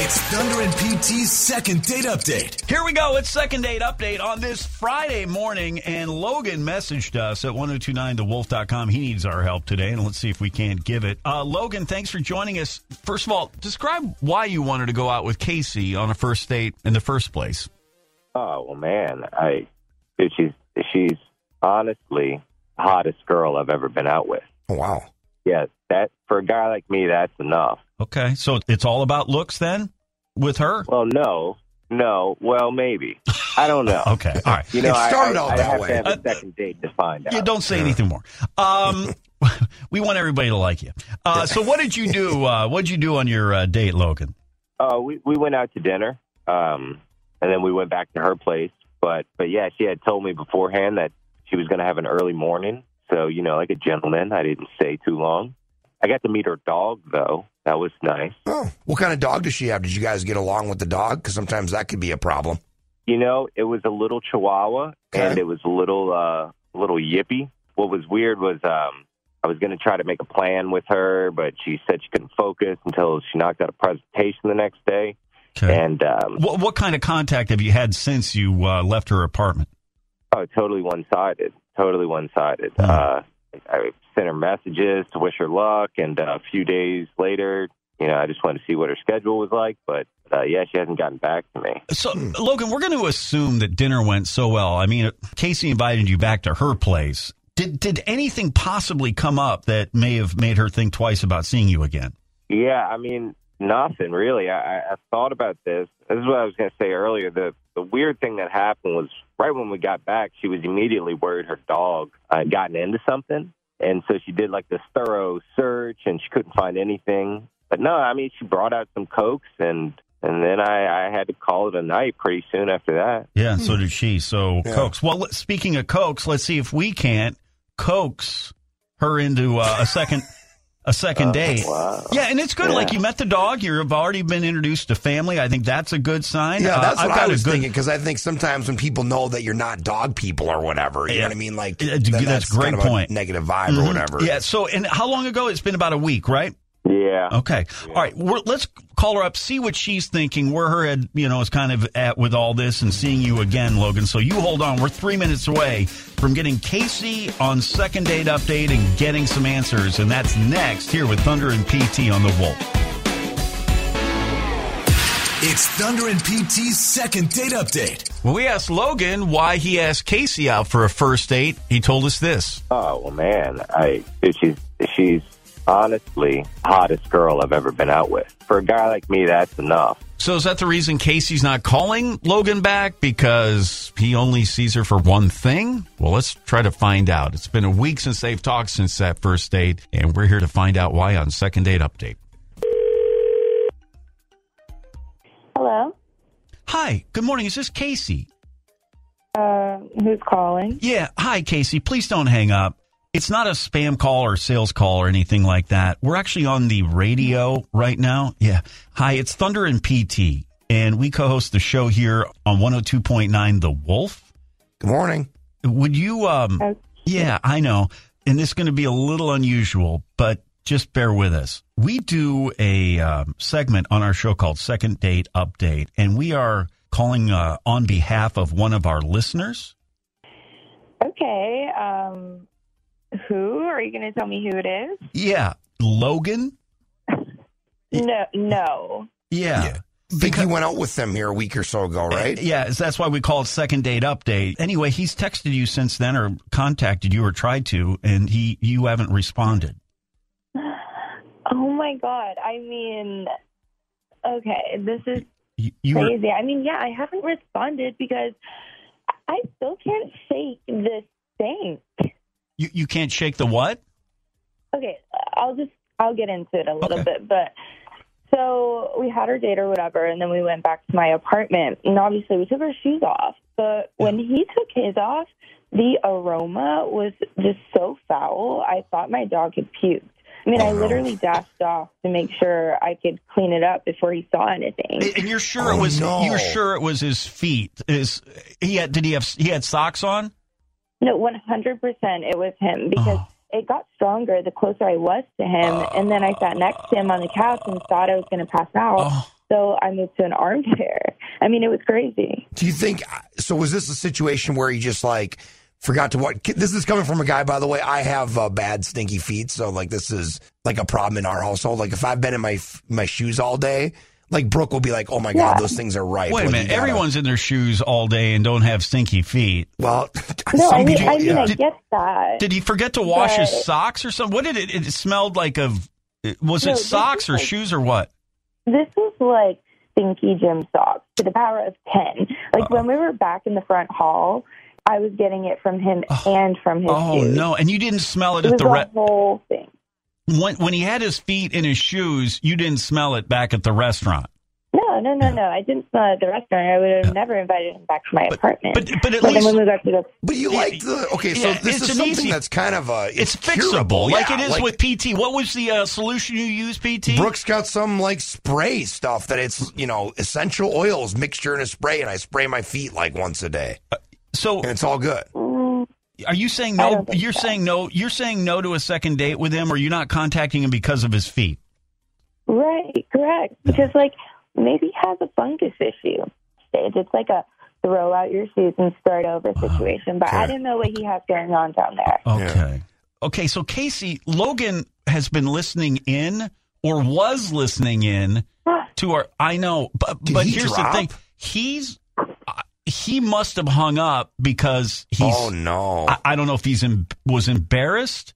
It's Thunder and PT's second date update. Here we go. It's second date update on this Friday morning. And Logan messaged us at 1029thewolf.com. He needs our help today, and let's see if we can't give it. Uh, Logan, thanks for joining us. First of all, describe why you wanted to go out with Kacey on a first date in the first place. Oh well, man, I dude, she's she's honestly hottest girl I've ever been out with. Oh, wow. Yeah, that for a guy like me, that's enough. Okay, so it's all about looks then with her? Well, no, no, well, maybe. I don't know. Okay, all right. You know, It I, started I, out I that have way. to have a second date to find out. Yeah, don't say anything more. Um, we want everybody to like you. Uh, so, what did you do? Uh, what did you do on your uh, date, Logan? Uh, we we went out to dinner, um, and then we went back to her place. But but yeah, she had told me beforehand that she was going to have an early morning. So you know, like a gentleman, I didn't stay too long. I got to meet her dog though. That was nice. Oh, what kind of dog does she have? Did you guys get along with the dog? Because sometimes that could be a problem. You know, it was a little Chihuahua, Okay. and it was a little uh, little yippy. What was weird was um, I was going to try to make a plan with her, but she said she couldn't focus until she knocked out a presentation the next day. And um, What, what kind of contact have you had since you uh, left her apartment? oh, totally one sided. Totally one sided. Hmm. Uh, I sent her messages to wish her luck, and uh, a few days later, you know, I just wanted to see what her schedule was like. But uh, yeah, she hasn't gotten back to me. So, Logan, we're going to assume that dinner went so well. I mean, Kacey invited you back to her place. Did did anything possibly come up that may have made her think twice about seeing you again? Yeah, I mean, nothing really. I, I, I thought about this. This is what I was going to say earlier. The the weird thing that happened was right when we got back, she was immediately worried her dog uh, had gotten into something, and so she did like this thorough search, and she couldn't find anything. But no, I mean, she brought out some cokes, and and then I, I had to call it a night pretty soon after that. Yeah, so did she. So Yeah. coax. Well, speaking of coax, let's see if we can't coax her into uh, a second a second date. wow. Yeah, and it's good. Yeah. Like you met the dog, you've already been introduced to family. I think that's a good sign. Yeah, Uh, that's I've what I was good, thinking. Because I think sometimes when people know that you're not dog people or whatever, you Yeah. know what I mean? Like, Uh, then that's great kind of a point. negative vibe Mhm. or whatever. Yeah. So, and how long ago? It's been about a week, right? Yeah. Okay. All right. We're, let's call her up, see what she's thinking, where her head, you know, is kind of at with all this and seeing you again, Logan. So you hold on. We're three minutes away from getting Kacey on second date update and getting some answers. And that's next here with Thunder and PT on the Wolf. It's Thunder and PT's second date update. When we asked Logan why he asked Kacey out for a first date, he told us this. Oh well, man, I she's she's honestly hottest girl I've ever been out with. For a guy like me, that's enough. So is that the reason Kacey's not calling Logan back because he only sees her for one thing? Well, let's try to find out. It's been a week since they've talked since that first date, and we're here to find out why on second date update. Hello. Hi, good morning. Is this Kacey? Uh, who's calling? Yeah, hi Kacey. Please don't hang up. It's not a spam call or sales call or anything like that. We're actually on the radio right now. Yeah. Hi, it's Thunder and PT, and we co-host the show here on 102.9 The Wolf. Good morning. Would you um. Yeah, I know. And this is going to be a little unusual, but just bear with us. We do a um, segment on our show called Second Date Update, and we are calling uh, on behalf of one of our listeners. Okay. Um, who are you going to tell me who it is? Yeah. Logan? No, no. Yeah. I think you went out with them here a week or so ago, eh, right? Yeah, that's why we call it second date update. Anyway, he's texted you since then or contacted you or tried to, and he you haven't responded. Oh my god. I mean, okay, this is You, you were, crazy. I mean, yeah, I haven't responded because I still can't shake this thing. You you can't shake the what? Okay, I'll just I'll get into it a little Okay. bit, but so we had our date or whatever, and then we went back to my apartment, and obviously we took our shoes off. But when he took his off, the aroma was just so foul. I thought my dog had puked. I mean, I Oh, no. literally dashed off to make sure I could clean it up before he saw anything. And you're sure Oh, it was oh, no. you're sure it was his feet. Is he had did he have he had socks on? No, one hundred percent, it was him because Oh. it got stronger the closer I was to him, and then I sat next to him on the couch and thought I was going to pass out. Oh. So I moved to an armchair. I mean, it was crazy. Do you think so? Was this a situation where he just like forgot to what? This is coming from a guy, by the way. I have uh, bad stinky feet, so like this is like a problem in our household. Like if I've been in my my shoes all day, like Brooke will be like, "Oh my god, Yeah. those things are ripe." Wait a Like, minute. gotta- Everyone's in their shoes all day and don't have stinky feet. well. No, some I mean, people- I mean, yeah. I get that. Did he forget to wash his socks or something? What did it? It smelled like of. Was No, it socks or like- shoes or what? this was like stinky gym socks to the power of 10. Like when we were back in the front hall, I was getting it from him oh. and from his Oh shoes. no! And you didn't smell it It at was the the re- whole thing. When when he had his feet in his shoes. You didn't smell it back at the restaurant. No, no, no, no. I didn't smell it at the restaurant. I would have never invited him back to my apartment. but- but at then least- when we got to the But you Yeah, like the okay? So yeah, this is something easy- that's kind of a It's, curable, fixable, like yeah, it is with PT. What was the uh, solution you used, PT? Brooks got some like spray stuff that it's you know essential oils mixture in a spray, and I spray my feet like once a day, so, and it's all good. Are you saying no? You're so. saying no. You're saying no to a second date with him, or you're not contacting him because of his feet. Right, correct. Because like maybe he has a fungus issue. Stage. It's like a throw out your shoes and start over situation. But I Okay. didn't know what he has going on down there. Okay. Okay. So Kacey Logan has been listening in, or was listening in to our. I know, but Did but he here's drop? the thing. He's he must have hung up because he's. oh no, I, I don't know if he's in, was embarrassed.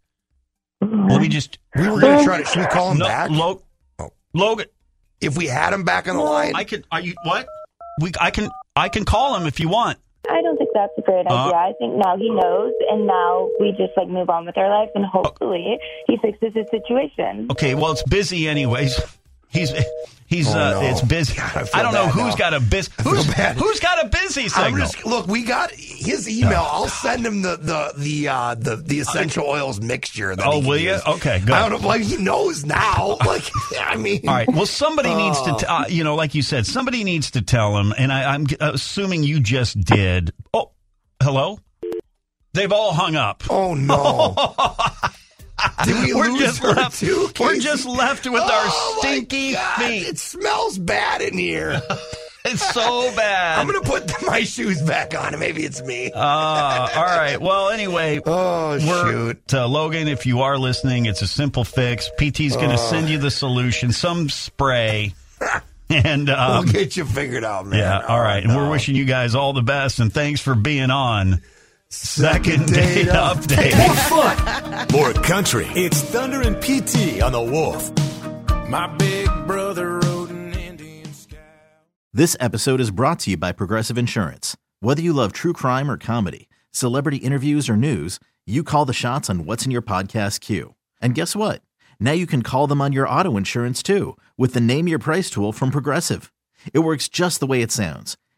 Let me just we were gonna try to. Should we call him no, back? Lo- Oh. Logan. if we had him back on the line, I could. Are you what? We I can I can call him if you want. I don't think that's a great Uh, idea. I think now he knows, and now we just like move on with our life, and hopefully he fixes his situation. Okay. Well, it's busy anyways. He's he's Oh, uh, no. it's busy. I I, don't know who's now. got a busy who's, who's got a busy signal. just look. We got his email. I'll send him the the the uh, the, the essential oils mixture. That Oh, will you? use. Okay, good. I don't know. Like he knows now. Like I mean, All right. Well, somebody needs Oh. to, t- uh, you know, like you said, somebody needs to tell him, and I, I'm assuming you just did. Oh, hello. They've all hung up. Oh no! We we're lose just left. too? We're just left with Oh, our stinky feet. It smells bad in here. It's so bad. I'm gonna put my shoes back on. Maybe it's me. Uh, all right. Well, anyway, oh shoot! uh, Logan, if you are listening, it's a simple fix. PT's going to send you the solution, some spray, and we'll um, get you figured out, man. yeah. All right, and no. we're wishing you guys all the best, and thanks for being on Second Date Date oh, Update. More fun, more country. It's Thunder and PT on the Wolf. My big brother rode an Indian scout. This episode is brought to you by Progressive Insurance. Whether you love true crime or comedy, celebrity interviews or news, you call the shots on what's in your podcast queue. And guess what? Now you can call them on your auto insurance too with the Name Your Price tool from Progressive. It works just the way it sounds.